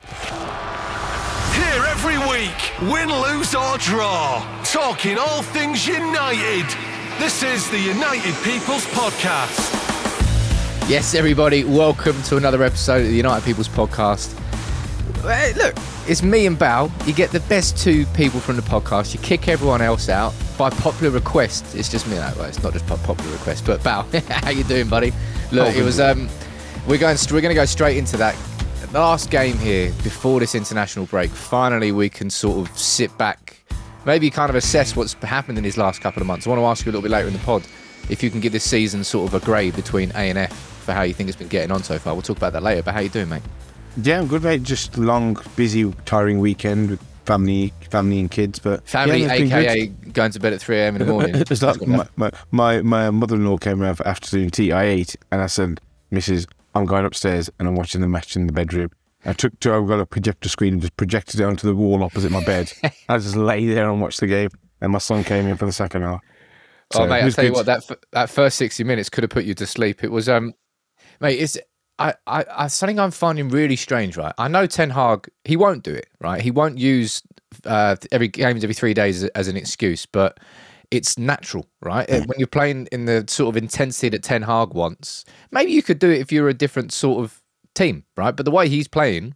Here every week, win, lose or draw, talking all things United. This is the United People's Podcast. Yes, everybody, welcome to another episode of the United People's Podcast. Hey, look, it's me and Bal. You get the best two people from the podcast. You kick everyone else out by popular request. It's just me. No, well, it's not just popular request. But Bal, how you doing, buddy? Look, it was. Um, we're going. We're going to go straight into that last game here before this international break. Finally, we can sort of sit back, maybe kind of assess what's happened in these last couple of months. I want to ask you a little bit later in the pod if you can give this season sort of a grade between A and F for how you think it's been getting on so far. We'll talk about that later. But how you doing, mate? Yeah, I'm good, mate. Just long, busy, tiring weekend with family, family and kids. But Family, yeah, aka going to bed at 3 a.m. in the morning. it's like my, my, my, my mother-in-law came around for afternoon tea. I ate, and I said, "Mrs., I'm going upstairs and I'm watching the match in the bedroom." I took to, I've got a projector screen and just projected it onto the wall opposite my bed. I just lay there and watched the game, and my son came in for the second half. oh, So, mate, I'll was tell you what, that f- that first 60 minutes could have put you to sleep. It was, um, mate, it's I, I, I something I'm finding really strange, right? I know Ten Hag, he won't do it, right? He won't use uh, every games every three days as, as an excuse, but it's natural, right? Mm. When you're playing in the sort of intensity that Ten Hag wants, maybe you could do it if you're a different sort of team, right? But the way he's playing,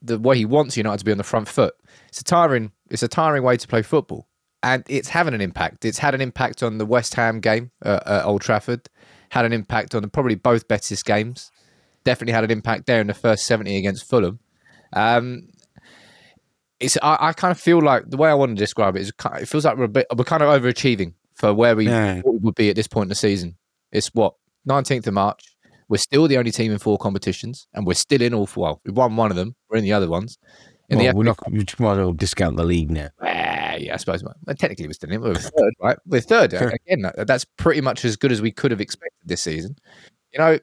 the way he wants United to be on the front foot, it's a tiring, it's a tiring way to play football, and it's having an impact. It's had an impact on the West Ham game uh, at Old Trafford, had an impact on probably both Betis games. Definitely had an impact there in the first seventy against Fulham. Um, it's I, I kind of feel like the way I want to describe it is it feels like we're a bit we're kind of overachieving for where we Yeah. we would be at this point in the season. It's what nineteenth of March. We're still the only team in four competitions, and we're still in all four. Well, we've won one of them. We're in the other ones. In Well, the we're not. We might as well discount the league now. Ah, yeah, I suppose. Well, technically, we're still in. It, we're third, right? We're third again. That's pretty much as good as we could have expected this season. You know,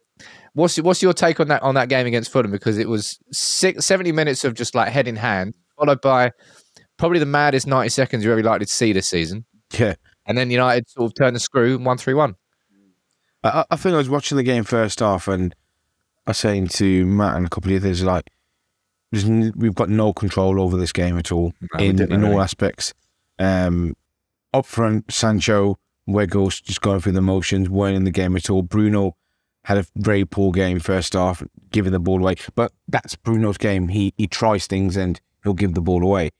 what's what's your take on that on that game against Fulham? Because it was six, 70 minutes of just like head in hand, followed by probably the maddest ninety seconds you're ever likely to see this season, Yeah, and then United sort of turned the screw and won three one. I, I- think I was watching the game first half, and I was saying to Matt and a couple of others like, we've got no control over this game at all No, in in all aspects. Um, up front, Sancho, Weggles just going through the motions, weren't in the game at all. Bruno had a very poor game first half, giving the ball away. But that's Bruno's game. He he tries things and he'll give the ball away.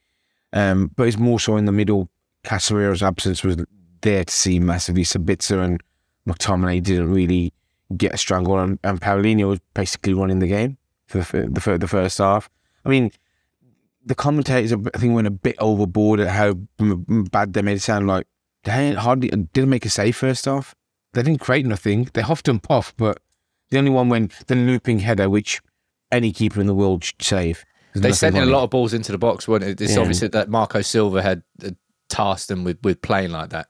Um, but it's more so in the middle. Casemiro's absence was there to see massively. Sabitzer and McTominay didn't really get a strangle, and, and Palhinha was basically running the game for the, the, first half. I mean, the commentators, I think, went a bit overboard at how bad they made it sound like they hardly didn't make a save first half. They didn't create nothing. They huffed and puffed, but the only one when the looping header, which any keeper in the world should save. They sent in a lot of balls into the box, weren't it? It's Yeah. obviously that Marco Silva had uh, tasked them with, with playing like that.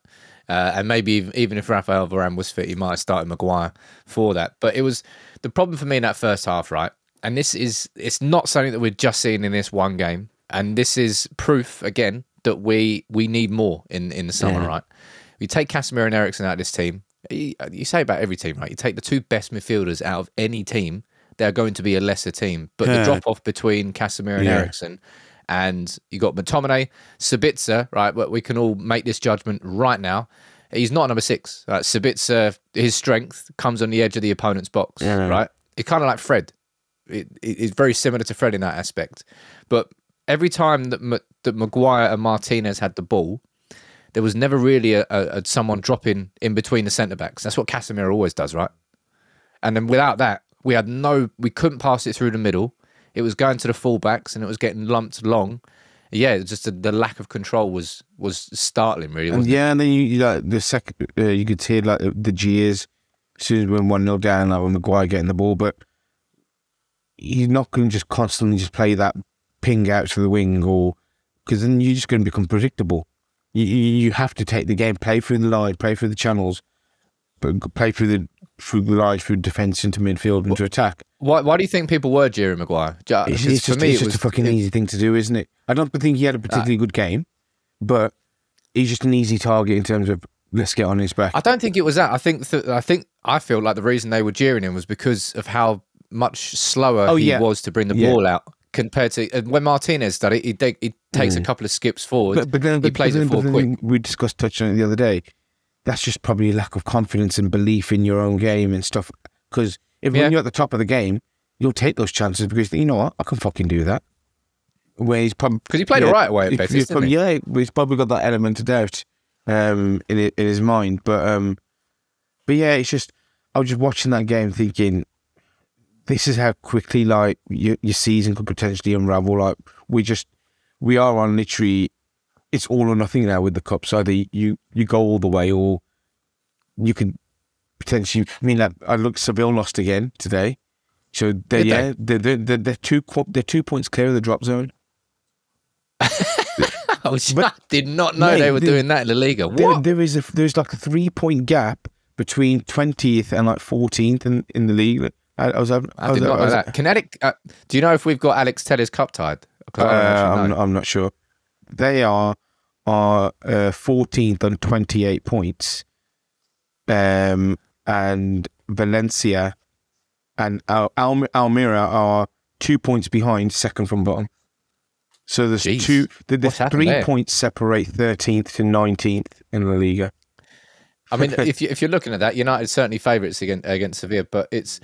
Uh, and maybe even, even if Rafael Varane was fit, he might have started Maguire for that. But it was the problem for me in that first half, right? And this is it's not something that we're just seeing in this one game. And this is proof again that we we need more in, in the summer, Yeah. right? You take Casemiro and Eriksen out of this team. You, you say about every team, right? You take the two best midfielders out of any team, they're going to be a lesser team. But the drop off between Casemiro and Yeah. Eriksen, and you got McTominay, Sabitzer, right? We can all make this judgment right now. He's not number six. Right? Sabitzer, his strength comes on the edge of the opponent's box, Yeah. right? It's kind of like Fred. It, it- it's very similar to Fred in that aspect. But every time that M- that Maguire and Martinez had the ball, there was never really a, a, a someone dropping in between the centre backs. That's what Casemiro always does, right? And then without that, we had no, we couldn't pass it through the middle. It was going to the fullbacks and it was getting lumped long. Yeah, just the, the lack of control was was startling, really. And yeah, and then you, you like the second, uh, you could hear like the jeers as soon as we went one 0 down, like with Maguire getting the ball, but he's not going to just constantly just play that ping out to the wing, or because then you're just going to become predictable. You, you you have to take the game, play through the line, play through the channels, but play through the through the lines, through defence into midfield into to attack. Why, why do you think people were jeering Maguire? It's, it's just, it's just a fucking easy thing to do, isn't it? I don't think he had a particularly good game, but he's just an easy target in terms of let's get on his back. I don't think it was that. I think th- I think I feel like the reason they were jeering him was because of how much slower Oh, he yeah. was to bring the Yeah. ball out compared to uh, when Martinez did it. He, he takes a couple of skips forward. Mm. but, but then, he but, plays but then, it forward quick. we discussed touching on it the other day. That's just probably a lack of confidence and belief in your own game and stuff. Because if Yeah. when you're at the top of the game, you'll take those chances because you know what, I can fucking do that. Where he's probably 'Cause he played all right away at Betis, he's probably, he? Yeah, he's probably got that element of doubt um, in in his mind. But um, but yeah, it's just I was just watching that game thinking, this is how quickly like your, your season could potentially unravel. Like we just we are on literally, it's all or nothing now with the cups. Either you you go all the way or you can potentially. I mean, like, I look Seville lost again today, so they're Did yeah they're, they're, they're, they're two they're two points clear of the drop zone. I, was, but- I did not know Mate, they were the- doing that in the Liga. There, What? there is a there's like a three point gap between twentieth and like fourteenth in, in the league. I, I was having, I was, did not I know that. Kinetic. Uh, do you know if we've got Alex Telles cup tied? Uh, I I'm, not, I'm not sure. They are are uh, fourteenth on twenty eight points, um, and Valencia and Al- Al- Almeria are two points behind, second from bottom. So there's Jeez. two. there- There's What's three points separate thirteenth to nineteenth in La Liga. I mean, if you, if you're looking at that, United certainly favourites against against Sevilla, but it's.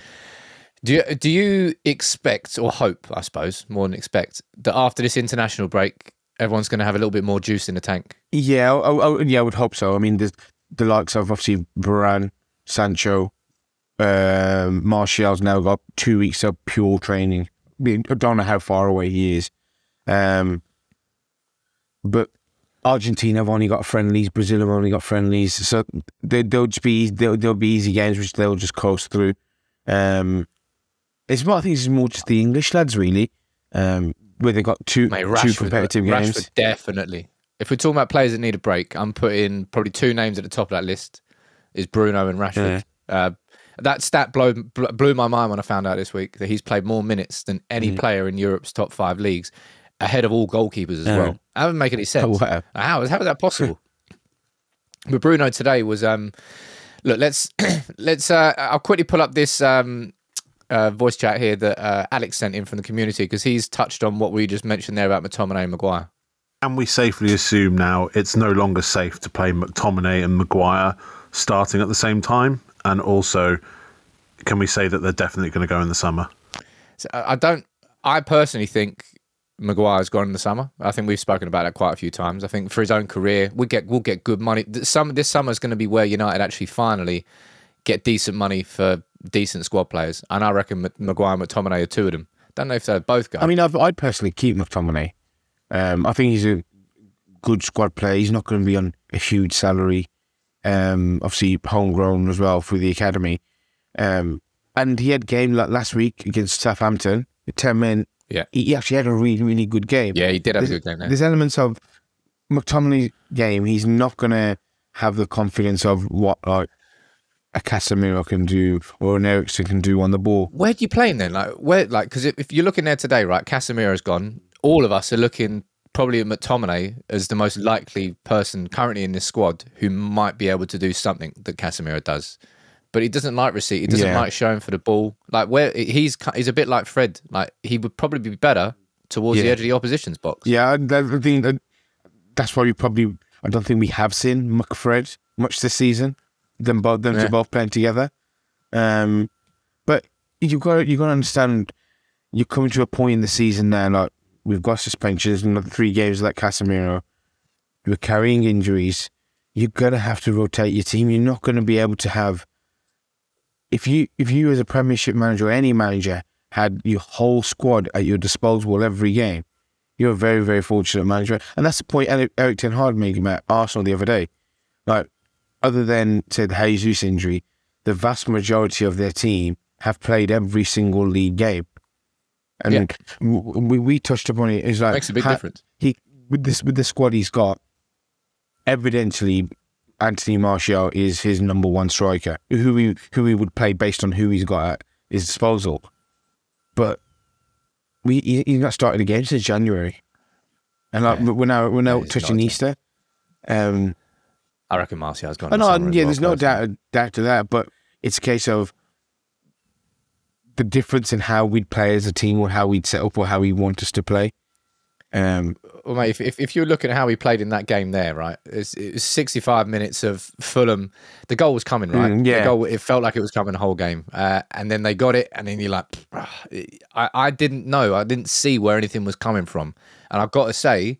Do you, do you expect or hope, I suppose, more than expect, that after this international break, everyone's going to have a little bit more juice in the tank? Yeah, I, I, yeah, I would hope so. I mean, there's the likes of obviously Varane, Sancho, um, Martial's now got two weeks of pure training. I, mean, I don't know how far away he is, um, but Argentina have only got friendlies. Brazil have only got friendlies, so they, they'll just be they'll, they'll be easy games which they'll just coast through. Um, it's more, I think it's more just the English lads really, um, where they got two Mate, two Rashford, competitive games. Rashford definitely. If we're talking about players that need a break, I'm putting probably two names at the top of that list: is Bruno and Rashford. Uh, that stat blow, blew my mind when I found out this week that he's played more minutes than any Mm. player in Europe's top five leagues, ahead of all goalkeepers as Yeah. well. That doesn't make any sense. Oh, wow. How is how is that possible? but Bruno today was um, look. Let's let's. Uh, I'll quickly pull up this um, uh, voice chat here that uh, Alex sent in from the community because he's touched on what we just mentioned there about McTominay and Maguire. Can we safely assume now it's no longer safe to play McTominay and Maguire starting at the same time? And also, can we say that they're definitely going to go in the summer? So I don't. I personally think Maguire's gone in the summer. I think we've spoken about that quite a few times. I think for his own career, we get we'll get good money. This summer, this summer is going to be where United actually finally get decent money for decent squad players, and I reckon Ma- Maguire and McTominay are two of them. Don't know if they're both go. I mean, I'd, I'd personally keep McTominay. Um, I think he's a good squad player. He's not going to be on a huge salary. Um, obviously, homegrown as well through the academy. Um, and he had game last week against Southampton. Ten men. Yeah. he, actually had a really, really good game. yeah, he did have a there's, good game there. There's elements of McTominay's game. He's not going to have the confidence of what like a Casemiro can do or an Eriksen can do on the ball. Where do you play him then? Like where? Like because if, if you're looking there today, right? Casemiro's gone. All of us are looking probably at McTominay as the most likely person currently in this squad who might be able to do something that Casemiro does. But he doesn't like receipt. He doesn't Yeah. like showing for the ball. Like where he's he's a bit like Fred. Like he would probably be better towards the edge of the opposition's box. Yeah, I, I think that's why we probably. I don't think we have seen McFred much this season. Them both, them Yeah. two both playing together. Um, but you've got you got to understand. You're coming to a point in the season now. Like we've got suspensions, another three games like Casemiro. You're carrying injuries. You're gonna have to rotate your team. You're not going to be able to have. If you if you as a Premiership manager or any manager had your whole squad at your disposal every game, you're a very, very fortunate manager. And that's the point Eric, Erik Ten Hag made about Arsenal the other day. Like, other than, say, the Jesus injury, the vast majority of their team have played every single league game. And Yeah. we we touched upon it. it. Is like Makes a big ha- difference. He with this with the squad he's got. Evidently, Anthony Martial is his number one striker. Who he who he would play based on who he's got at his disposal. But we he, he's not started again since January, and like we're now we're now Yeah, touching. Easter. Um, I reckon Martial's gone. Oh, in no, yeah, well, there's no doubt, doubt to that, but it's a case of the difference in how we'd play as a team or how we'd set up or how we want us to play. Um, Well, mate, if, if, if you're looking at how he played in that game there, right, it's, it was 65 minutes of Fulham. The goal was coming, right? Mm, yeah. The goal, it felt like it was coming the whole game. Uh, and then they got it, and then you're like. I, I didn't know. I didn't see where anything was coming from. And I've got to say,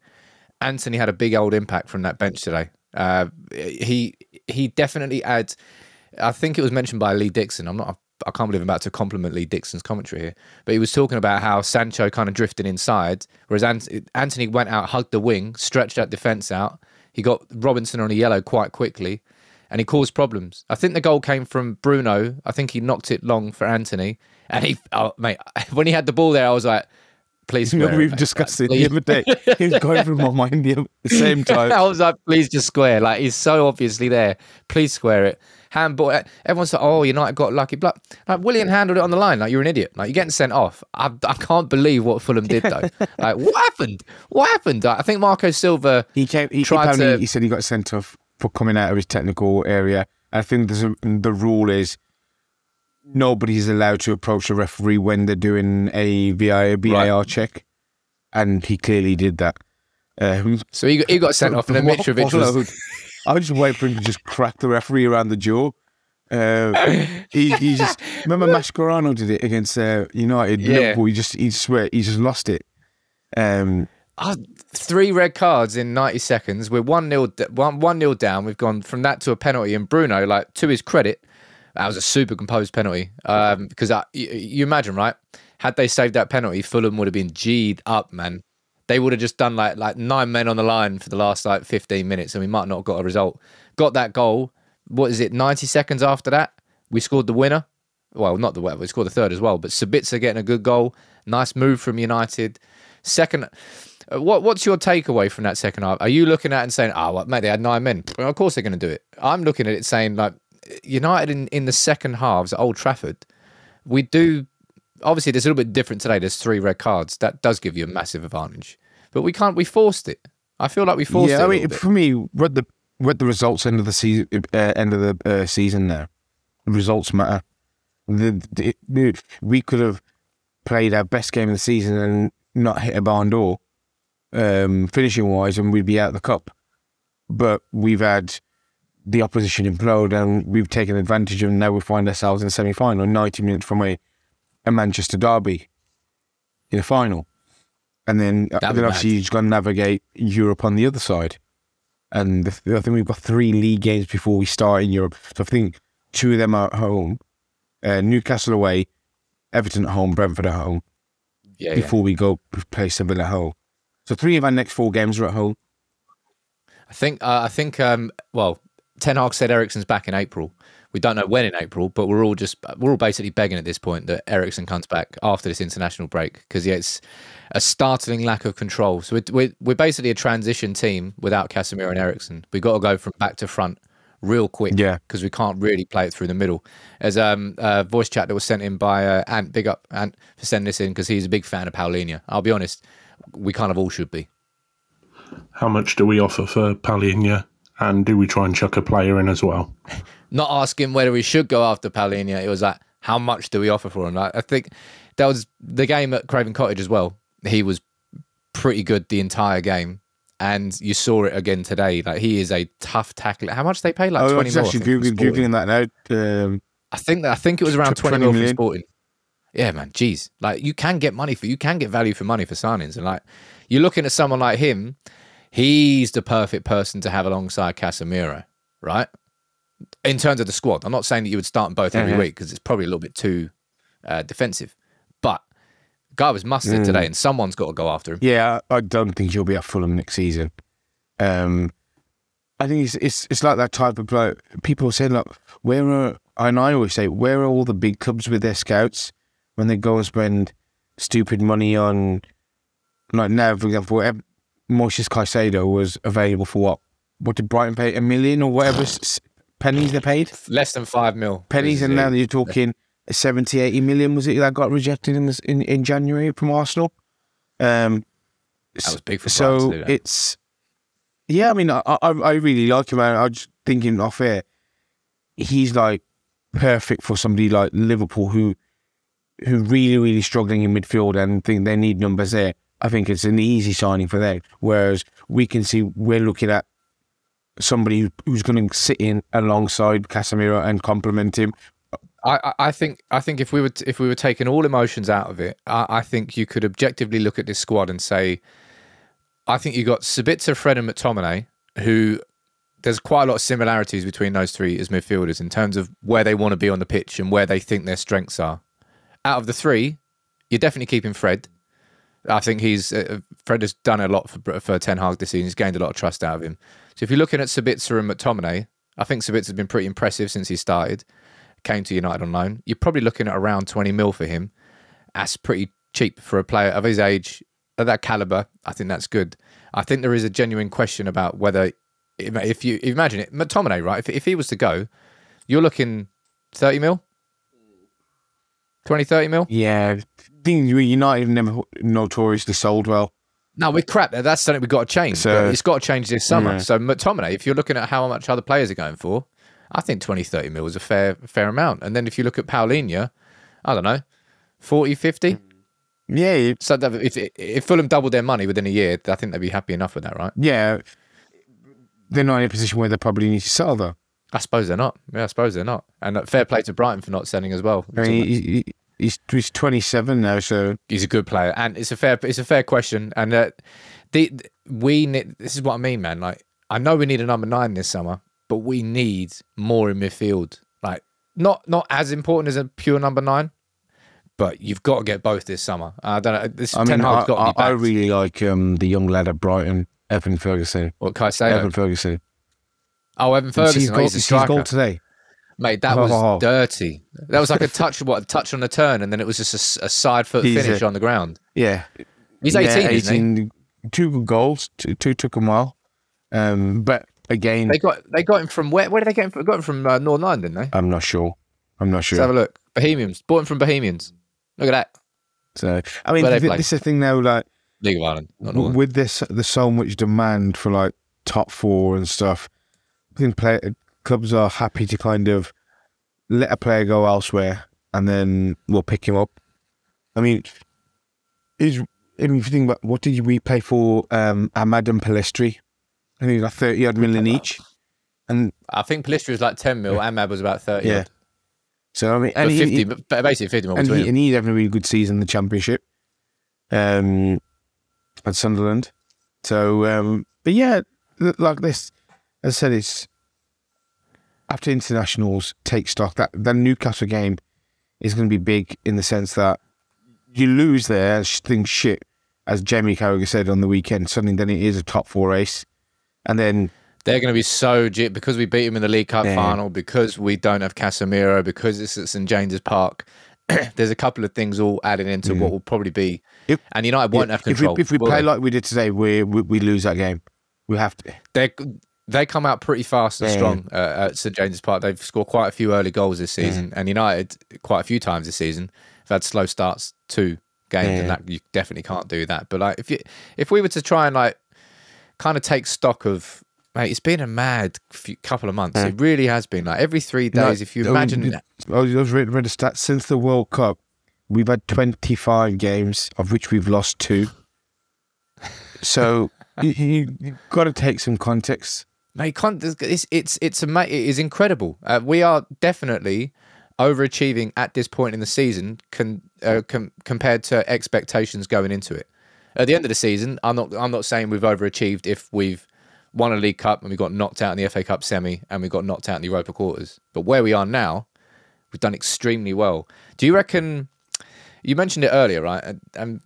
Antony had a big old impact from that bench today. Uh, he he definitely had. I think it was mentioned by Lee Dixon. I'm not. I can't believe I'm about to compliment Lee Dixon's commentary here, but he was talking about how Sancho kind of drifted inside, whereas Ant- Antony went out, hugged the wing, stretched that defense out. He got Robinson on a yellow quite quickly, and he caused problems. I think the goal came from Bruno. I think he knocked it long for Antony, and he, oh, mate, when he had the ball there, I was like, please. Square we've discussed it Please. the other day. It was going through my mind the, same time. I was like, please just square. Like he's so obviously there. Please square it. Handball. Everyone's like, oh, United got lucky. But like Willian handled it on the line. Like you're an idiot. Like you're getting sent off. I, I can't believe what Fulham did though. like what happened? What happened? I think Marco Silva. He came. He, tried apparently to- he said he got sent off for coming out of his technical area. I think there's a, the rule is nobody's allowed to approach a referee when they're doing a VI, VAR check, and he clearly did that. Um, So he got, he got sent off, and then Mitrovic was. I was just waiting for him to just crack the referee around the jaw. Uh, he, he just remember Mascherano did it against uh, United. Yeah. Liverpool. He just he swear he just lost it. Um, Oh, three red cards in 90 seconds. We're 1 0 one, one nil down. We've gone from that to a penalty. And Bruno, like, to his credit, that was a super composed penalty. Um, because I, you, you imagine, right? Had they saved that penalty, Fulham would have been G'd up, man. They would have just done like like nine men on the line for the last like 15 minutes, and we might not have got a result. Got that goal. What is it? 90 seconds after that, we scored the winner. Well, not the winner. We scored the third as well. But Sabitzer getting a good goal. Nice move from United. Second, uh, what what's your takeaway from that second half? Are you looking at and saying, "Oh, well, mate, they had nine men. Well, of course they're going to do it." I'm looking at it saying, like, United in, in the second halves at Old Trafford, we do. Obviously, there's a little bit different today. There's three red cards. That does give you a massive advantage, but we can't. We forced it. I feel like we forced it. yeah, I mean, for me, what the what the results end of the season, uh, end of the uh, season now. The results matter. The, the, the- we could have played our best game of the season and not hit a barn door, um, finishing wise, and we'd be out of the cup. But we've had the opposition implode, and we've taken advantage of. And now we find ourselves in the semi final, ninety minutes from a, a Manchester derby in a final, and then uh, That'd then obviously you've got to navigate Europe on the other side. And the, I think we've got three league games before we start in Europe. So I think two of them are at home, uh, Newcastle away, Everton at home, Brentford at home. yeah, yeah. Before we go play Seville at home. So three of our next four games are at home. I think. Uh, I think. Um, well, Ten Hag said Eriksen's back in April. We don't know when in April, but we're all just we're all basically begging at this point that Eriksen comes back after this international break because yeah, it's a startling lack of control. So we're, we're we're basically a transition team without Casemiro and Eriksen. We've got to go from back to front real quick. Yeah. because we can't really play it through the middle. As um a voice chat that was sent in by uh, Ant, big up Ant for sending this in because he's a big fan of Palhinha. I'll be honest, we kind of all should be. How much do we offer for Palhinha? And do we try and chuck a player in as well? not asking whether we should go after Palhinha. It was like, how much do we offer for him? Like, I think that was the game at Craven Cottage as well. He was pretty good the entire game. And you saw it again today. Like he is a tough tackler. How much they pay? Like I twenty was more. I actually think, googling, googling that now. Um, I think that I think it was around Tw- 20 20 mil from million. Sporting. Yeah, man. Jeez, like you can get money for you can get value for money for signings, and like you're looking at someone like him, he's the perfect person to have alongside Casemiro, right? In terms of the squad, I'm not saying that you would start them both every Mhm. week because it's probably a little bit too uh, defensive, but guy was mustard today, and someone's got to go after him. yeah, I don't think he'll be at Fulham next season. Um, I think it's it's it's like that type of player. People say, look, where are and I always say, where are all the big clubs with their scouts when they go and spend stupid money on, like now, for example, Moises Caicedo was available for what? What did Brighton pay? A million or whatever pennies they paid? Less than five mil. Pennies, and now you're talking 70, 80 million, was it, that got rejected in, this, in, in January from Arsenal? Um, That was big for so it's yeah. I mean, I, I I really like him. I I was just thinking off air, he's like perfect for somebody like Liverpool who who really really struggling in midfield and think they need numbers there. I think it's an easy signing for them. Whereas we can see we're looking at somebody who's going to sit in alongside Casemiro and complement him. I, I- think I think if we were t- if we were taking all emotions out of it, I, I think you could objectively look at this squad and say, I think you got Sabitzer, Fred, and McTominay, who there's quite a lot of similarities between those three as midfielders in terms of where they want to be on the pitch and where they think their strengths are. Out of the three, you're definitely keeping Fred. I think he's uh, Fred has done a lot for for Ten Hag this season. He's gained a lot of trust out of him. So if you're looking at Sabitzer and McTominay, I think Sabitzer's been pretty impressive since he started. Came to United on loan. You're probably looking at around 20 mil for him. That's pretty cheap for a player of his age, of that caliber. I think that's good. I think there is a genuine question about whether, if you imagine it, McTominay, right? If, if he was to go, you're looking 30 mil, 20, 30 mil. Yeah, being United never notoriously sold well. No, we're crap. That's something we've got to change. So- it's got to change this summer. Yeah. So McTominay, if you're looking at how much other players are going for, I think 20, 30 mil is a fair fair amount. And then if you look at Palhinha, I don't know, 40, 50. Yeah, So that if if Fulham doubled their money within a year, I think they'd be happy enough with that, right? yeah. They're not in a position where they probably need to sell though. I suppose they're not. Yeah, I suppose they're not. And uh, fair play to Brighton for not selling as well. I mean, he, he's he's 27 now, so he's a good player, and it's a fair it's a fair question. And uh, the we need, this is what I mean, man. Like I know we need a number nine this summer, but we need more in midfield. Like not not as important as a pure number nine, but you've got to get both this summer. I don't know. This I Ten mean, Hag's got I, I really like um, the young lad at Brighton, Evan Ferguson. What can I say? Evan Ferguson. oh, Evan You see his Ferguson, he's see his goal today. Mate, that was Oh. dirty. That was like a touch, what a touch on the turn, and then it was just a side foot He's finish a- on the ground. Yeah, He's yeah, eighteen, isn't he? 18 Two good goals. Two, two took him well. Um, but again, They got they got him from where? Where did they get him? From? Got him from uh, Northern Ireland, didn't they? I'm not sure. I'm not sure. Let's have a look. Bohemians. Bought him from Bohemians. Look at that. So I mean, th- this is the thing now. Like League of Ireland. Not w- Northern. with this, there's so much demand for like top four and stuff. I think play, clubs are happy to kind of let a player go elsewhere, and then we'll pick him up. I mean, is I mean, if you think about what did we pay for um, Amad and Pellistri? I think like thirty odd million each, and I think Pellistri was like 10 mil. Amad was about 30. yeah. odd. So I mean, and he- 50, he- but basically 50 mil and, between he, and he's having a really good season in the championship um, at Sunderland. So, um, but yeah, like this, as I said, it's after internationals take stock. That that Newcastle game is going to be big in the sense that you lose there, things shit, as Jamie Carragher said on the weekend. Suddenly, then it is a top four race, and then They're going to be so G- because we beat them in the League Cup Yeah. final, because we don't have Casemiro, because it's at St James's Park. There's a couple of things all adding into what will probably be. If- and United won't have if we, control. if we play they? like we did today, we, we we lose that game. We have to. they they come out pretty fast and Yeah. strong uh, at St James's Park. They've scored quite a few early goals this season, and United quite a few times this season They've had slow starts to games, and that you definitely can't do that. But like if you if we were to try and like kind of take stock of. Mate, it's been a mad few, couple of months. It really has been. Like every three days, if you imagine, mean, I was was read, read a stat since the World Cup, we've had 25 games of which we've lost two. So you, you, you've got to take some context. Mate, it's it's it's ama- it is incredible. Uh, we are definitely overachieving at this point in the season con- uh, com- compared to expectations going into it. At the end of the season, I'm not I'm not saying we've overachieved if we've won a League Cup and we got knocked out in the FA Cup semi and we got knocked out in the Europa quarters. But where we are now, we've done extremely well. Do you reckon? You mentioned it earlier, right? And, and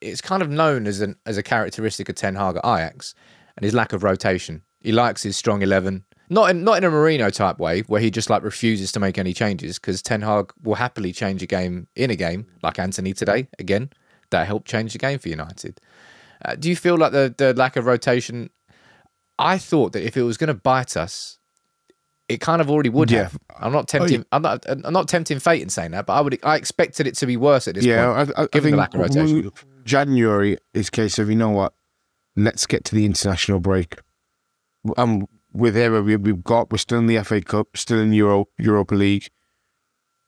it's kind of known as an as a characteristic of Ten Hag at Ajax and his lack of rotation. He likes his strong eleven, not in not in a Mourinho type way where he just like refuses to make any changes because Ten Hag will happily change a game in a game, like Antony today again. that helped change the game for United. Uh, do you feel like the the lack of rotation? I thought that if it was going to bite us, it kind of already would Yeah. have. I'm not tempting. I'm not. I'm not tempting fate in saying that, but I would. I expected it to be worse at this yeah, point, I, I, I given think the lack of rotation. January is case of you know what, let's get to the international break. Um, with there we, we've got we're still in the FA Cup, still in Euro Europa League.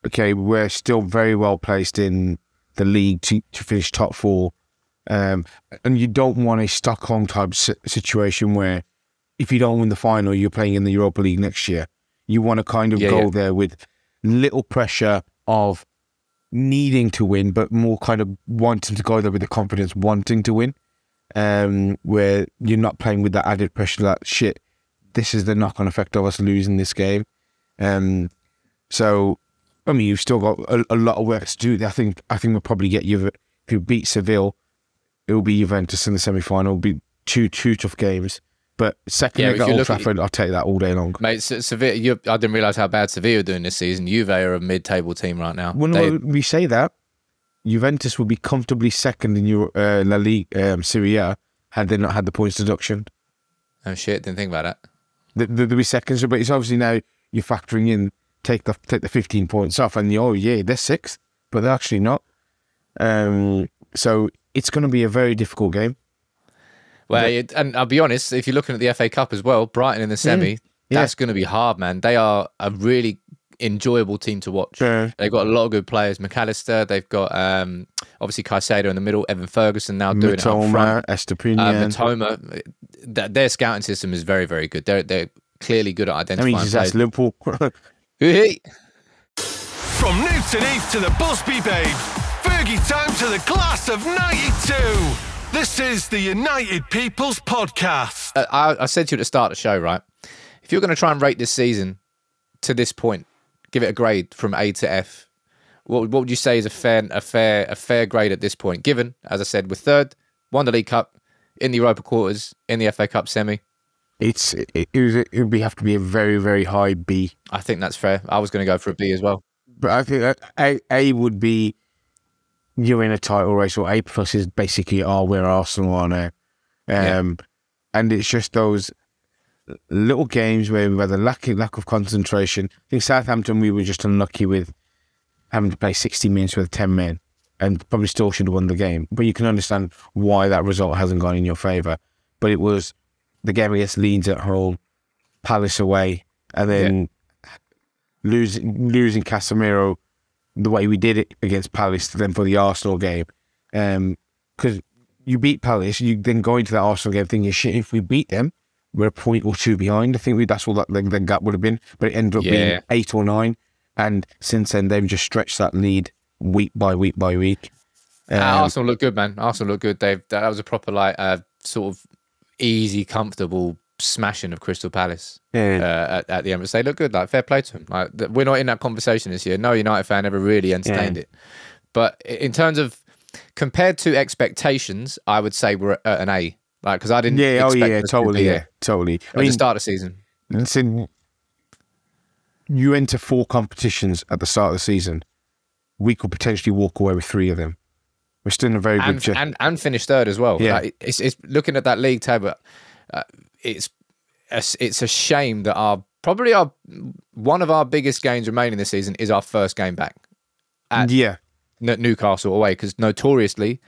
Okay, we're still very well placed in the league to, to finish top four. Um, and you don't want a Stockholm type situation where if you don't win the final, you're playing in the Europa League next year. You want to kind of Yeah, go yeah. there with little pressure of needing to win, but more kind of wanting to go there with the confidence, wanting to win. Um, where you're not playing with that added pressure that shit. This is the knock-on effect of us losing this game. Um, so I mean, you've still got a, a lot of work to do. I think I think we'll probably get you if you beat Seville, it will be Juventus in the semi-final. It'll be two two tough games. But second Yeah, leg if at Old at- Trafford, I'll take that all day long. Mate, Se- Sevilla. You, I didn't realize how bad Sevilla are doing this season. Juve are a mid-table team right now. When They- we say that, Juventus would be comfortably second in Euro, uh, La Liga, um, Serie A had they not had the points deduction. oh shit! Didn't think about that. They- They'll be seconds, but it's obviously now you're factoring in take the take the 15 points off, and you oh yeah, they're sixth, but they're actually not. Um, so it's going to be a very difficult game. Well, it, and I'll be honest, if you're looking at the FA Cup as well, Brighton in the semi, Mm. Yeah. that's going to be hard, man. They are a really enjoyable team to watch. Yeah. They've got a lot of good players. Mac Allister, they've got um, obviously Caicedo in the middle, Evan Ferguson now doing it up front. Estupiñán. Uh, Mitoma, th- their scouting system is very, very good. They're they're clearly good at I identifying mean, that's players. Liverpool. Hey, From Newton Heath to the Busby Babe, Fergie time to the class of 92. This is the United People's Podcast. Uh, I, I said to you at the start of the show, right? If you're going to try and rate this season to this point, give it a grade from A to F. What, what would you say is a fair, a fair, a fair grade at this point? Given, as I said, we're third, won the League Cup, in the Europa quarters, in the FA Cup semi. it's it, it, it would be, have to be a very very high B. I think that's fair. I was going to go for a B as well. But I think A A would be you're in a title race, or A plus is basically are where Arsenal are now. Yeah. Um, and it's just those little games where we had a lack lack of concentration. I think Southampton we were just unlucky with having to play 60 minutes with 10 men, and probably still should have won the game. But you can understand why that result hasn't gone in your favour. But it was the game against Leeds at home, Palace away, and then losing losing Casemiro the way we did it against Palace then for the Arsenal game. Um, because you beat Palace, you then go into that Arsenal game thinking, shit, if we beat them, we're a point or two behind. I think we, that's all that the, the gap would have been. But it ended up Yeah. being eight or nine. And since then, they've just stretched that lead week by week by week. Uh, Um, Arsenal look good, man. Arsenal look good. They've that was a proper like uh, sort of easy, comfortable smashing of Crystal Palace Yeah. uh, at, at the Emirates. They look good. Like fair play to them. Like th- we're not in that conversation this year. No United fan ever really entertained Yeah. it. But in terms of compared to expectations, I would say we're at an A. Like because I didn't. yeah, oh yeah, totally, yeah, totally. At the start of the season. Listen, you enter four competitions at the start of the season. We could potentially walk away with three of them. We're still in a very good and, ch- and and finish third as well. Yeah. Like, it's, it's looking at that league table. Uh, it's a, it's a shame that our probably our one of our biggest games remaining this season is our first game back at yeah, Newcastle away because notoriously,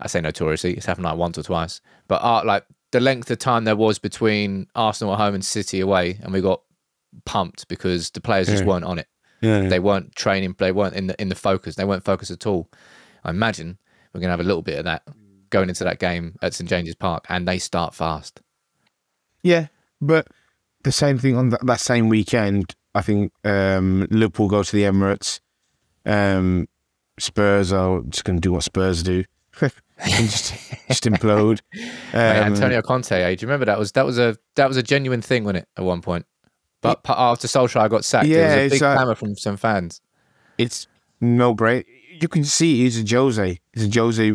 I say notoriously, it's happened like once or twice, but our, like the length of time there was between Arsenal at home and City away, and we got pumped because the players just weren't on it. yeah. They weren't training. They weren't in the in the focus. They weren't focused at all. I imagine we're gonna have a little bit of that going into that game at St James's Park, and they start fast. Yeah, but the same thing on that, that same weekend. I think um, Liverpool go to the Emirates. Um, Spurs are just going to do what Spurs do, and just just implode. Mate, Um, Antonio Conte, eh? do you remember that was that was a that was a genuine thing, wasn't it? At one point, but pa- after Solskjaer got sacked, Yeah, there was a big like- clamour from some fans. it's no break. You can see he's a Jose. He's a Jose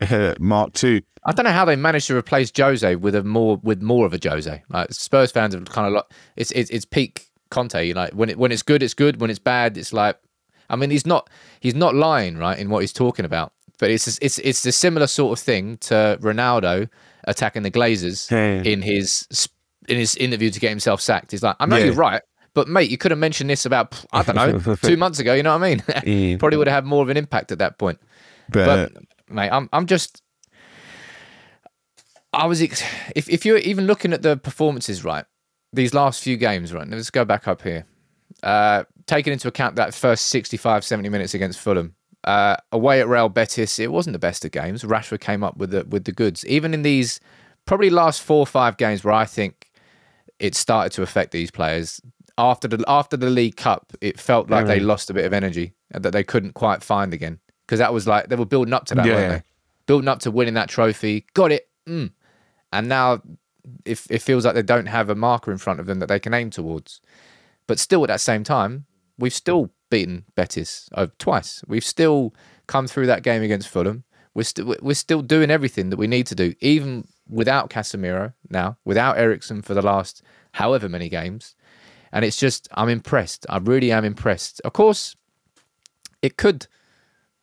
uh, Mark Two. I don't know how they managed to replace Jose with a more with more of a Jose. Like Spurs fans have kind of like it's it's, it's peak Conte. You like when it when it's good, it's good. When it's bad, it's like I mean he's not he's not lying right in what he's talking about. But it's it's it's a similar sort of thing to Ronaldo attacking the Glazers yeah. in his in his interview to get himself sacked. He's like, I know Yeah. you're right, but mate, you could have mentioned this about I don't know two months ago. You know what I mean? Yeah. Probably would have had more of an impact at that point. But, But mate, I'm I'm just. I was ex- if if you're even looking at the performances right, these last few games right. Let's go back up here. Uh, taking into account that first 65, 70 minutes against Fulham, uh, away at Real Betis, it wasn't the best of games. Rashford came up with the with the goods. Even in these probably last four or five games where I think it started to affect these players after the after the League Cup, it felt like they lost a bit of energy and that they couldn't quite find again because that was like they were building up to that, Yeah. weren't they? Building up to winning that trophy, got it, mm. and now it, it feels like they don't have a marker in front of them that they can aim towards. But still, at that same time, we've still beaten Betis uh, twice. We've still come through that game against Fulham. We're still we're still doing everything that we need to do, even without Casemiro now, without Eriksen for the last however many games. And it's just I'm impressed. I really am impressed. Of course, it could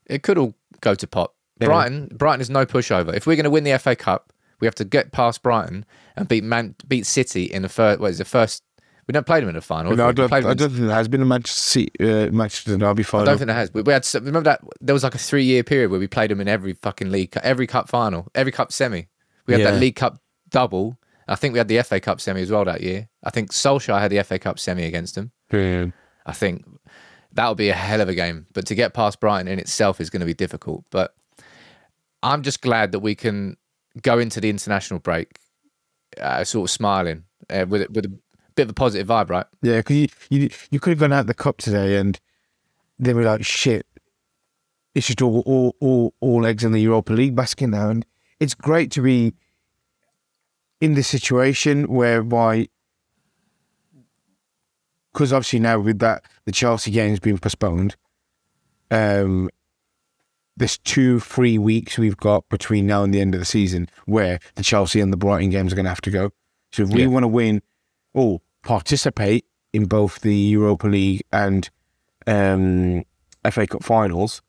it could all go to pot. Brighton Brighton is no pushover. If we're going to win the FA Cup, we have to get past Brighton and beat Man beat City in the first. What is the first? We don't play them in the final. no, I don't, I don't think there has been a City, uh, Manchester Derby I don't think there has. We, we had remember that there was like a three year period where we played them in every fucking league, every cup final, every cup semi. We had Yeah. that League Cup double. I think we had the FA Cup semi as well that year. I think Solskjaer had the FA Cup semi against them. Yeah. I think that would be a hell of a game. But to get past Brighton in itself is going to be difficult. But I'm just glad that we can go into the international break uh, sort of smiling uh, with with a bit of a positive vibe, right? Yeah, because you, you you could have gone out the cup today and then we're like, shit, it's just all, all, all, all eggs in the Europa League basket now. And it's great to be in this situation whereby, because obviously now with that, the Chelsea game's been postponed, um, there's two free weeks we've got between now and the end of the season where the Chelsea and the Brighton games are going to have to go. So if we Yeah. want to win or participate in both the Europa League and um, FA Cup finals,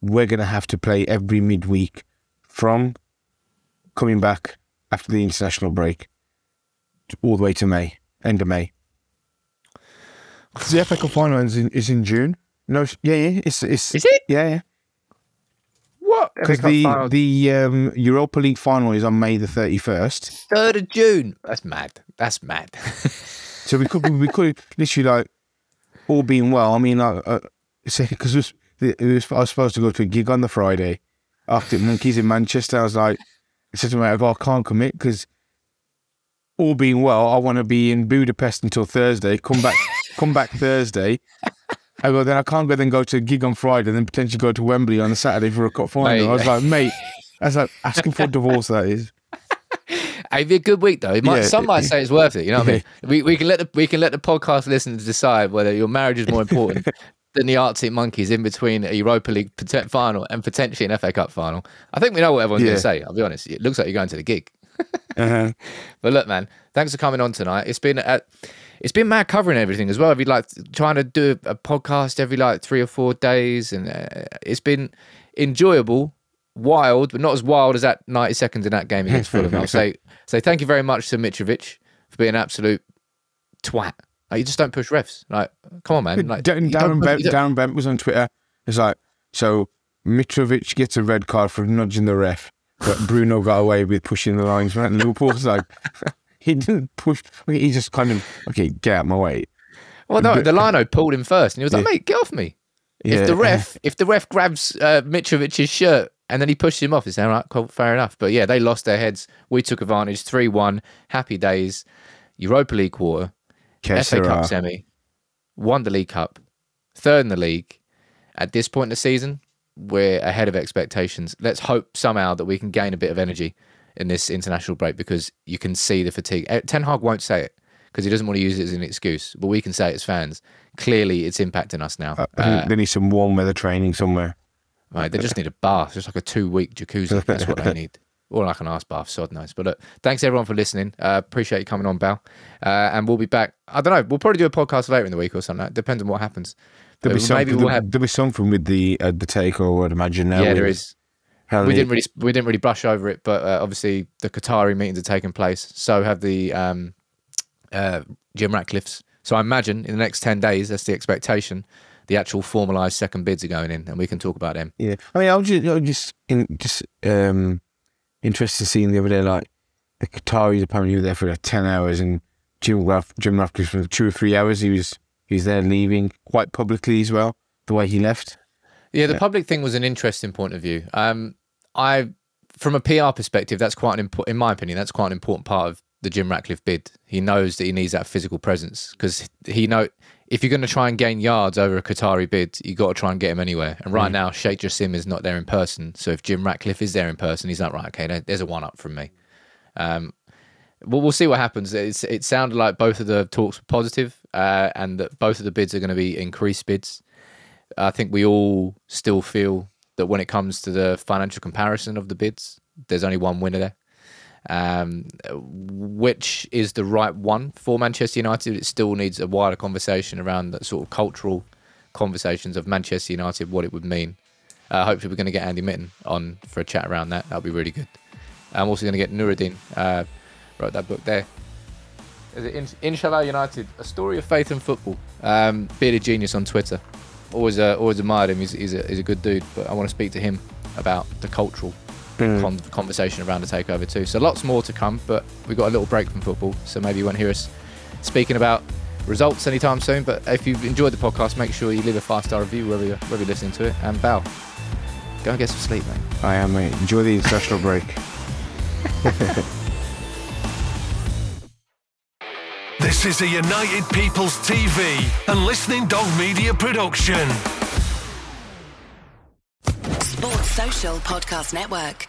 we're going to have to play every midweek from coming back after the international break all the way to May, end of May. 'Cause the FA Cup final is in, is in June. No, yeah, yeah, it's it's Is it? yeah, yeah. What? Because the the um, Europa League final is on May the thirty first. third of June. That's mad. That's mad. So we could we could literally like all being well. I mean, like, uh, because it it was I was supposed to go to a gig on the Friday after Monkeys in Manchester. I was like, I said to my mate, I can't commit because all being well, I want to be in Budapest until Thursday. Come back, come back Thursday. I go then I can't go then go to a gig on Friday, and then potentially go to Wembley on a Saturday for a cup final. Mate. I was like, mate, that's like asking for a divorce. That is. It'd be a good week though. It might, Yeah. some might say it's worth it. You know what I mean? We, we can let the we can let the podcast listeners decide whether your marriage is more important than the Arctic Monkeys in between a Europa League final and potentially an FA Cup final. I think we know what everyone's going to say. I'll be honest. It looks like you're going to the gig. Uh-huh. But look, man, thanks for coming on tonight. It's been uh, it's been mad covering everything as well. Every like trying to do a podcast every like three or four days, and uh, it's been enjoyable, wild, but not as wild as that ninety seconds in that game against Fulham. I'll say say thank you very much to Mitrovic for being an absolute twat. Like you just don't push refs. Like, come on, man. Like, Darren, Darren, Bent, Darren Bent was on Twitter. It's like, so Mitrovic gets a red card for nudging the ref, but Bruno got away with pushing the lines. Right? And Liverpool like, he didn't push. He just kind of, okay, get out my way. Well, no, the Lino pulled him first, and he was like, Yeah. "Mate, get off me." Yeah. If the ref, if the ref grabs uh, Mitrovic's shirt and then he pushes him off, it's all right, cool, fair enough. But yeah, they lost their heads. We took advantage, three one, happy days. Europa League quarter, Que FA Cup semi, won the League Cup, third in the league. At this point in the season, we're ahead of expectations. Let's hope somehow that we can gain a bit of energy in this international break because you can see the fatigue. Eh, Ten Hag won't say it because he doesn't want to use it as an excuse, but we can say it as fans. Clearly, it's impacting us now. I think they need some warm weather training somewhere. Right, they just need a bath, just like a two week jacuzzi. That's what they need. Or like an ice bath, sod knows. But look, thanks everyone for listening. Uh, appreciate you coming on, Bal. Uh, and we'll be back. I don't know. We'll probably do a podcast later in the week or something. It depends on what happens. There'll be, some, maybe we'll have. there'll be something with the uh, the takeover, I'd imagine now. Yeah, with- there is. We didn't really we didn't really brush over it, but uh, obviously the Qatari meetings are taking place. So have the um, uh, Jim Ratcliffe's. So I imagine in the next ten days, that's the expectation. The actual formalised second bids are going in, and we can talk about them. Yeah, I mean, I was just, I was just, in, just um, interested to see the other day, like the Qataris apparently were there for like ten hours, and Jim Raff, Jim Ratcliffe for two or three hours. He was he was there leaving quite publicly as well. The way he left. Yeah, the public thing was an interesting point of view. Um, I, from a PR perspective, that's quite an important, in my opinion, that's quite an important part of the Jim Ratcliffe bid. He knows that he needs that physical presence because he know if you're going to try and gain yards over a Qatari bid, you got to try and get him anywhere. And right now, Sheikh Jassim is not there in person. So if Jim Ratcliffe is there in person, he's like, right, okay, there's a one up from me. Um, well, we'll see what happens. It's, it sounded like both of the talks were positive, uh, and that both of the bids are going to be increased bids. I think we all still feel that when it comes to the financial comparison of the bids, there's only one winner there. Um, which is the right one for Manchester United? It still needs a wider conversation around the sort of cultural conversations of Manchester United, what it would mean. Uh, hopefully, we're going to get Andy Mitten on for a chat around that. That'll be really good. I'm also going to get Nooruddean, uh, wrote that book there. Is it In- Inshallah United, a story of faith and football? Um, bearded genius on Twitter. Always, uh, always admired him. He's, he's, a, he's a good dude. But I want to speak to him about the cultural con- conversation around the takeover too. So lots more to come. But we got a little break from football, so maybe you won't hear us speaking about results anytime soon. But if you've enjoyed the podcast, make sure you leave a five star review wherever you're, wherever you're listening to it. And Bal, go and get some sleep, mate. I am, mate. Enjoy the international break. This is a United People's TV and Listening Dog Media production. Sports Social Podcast Network.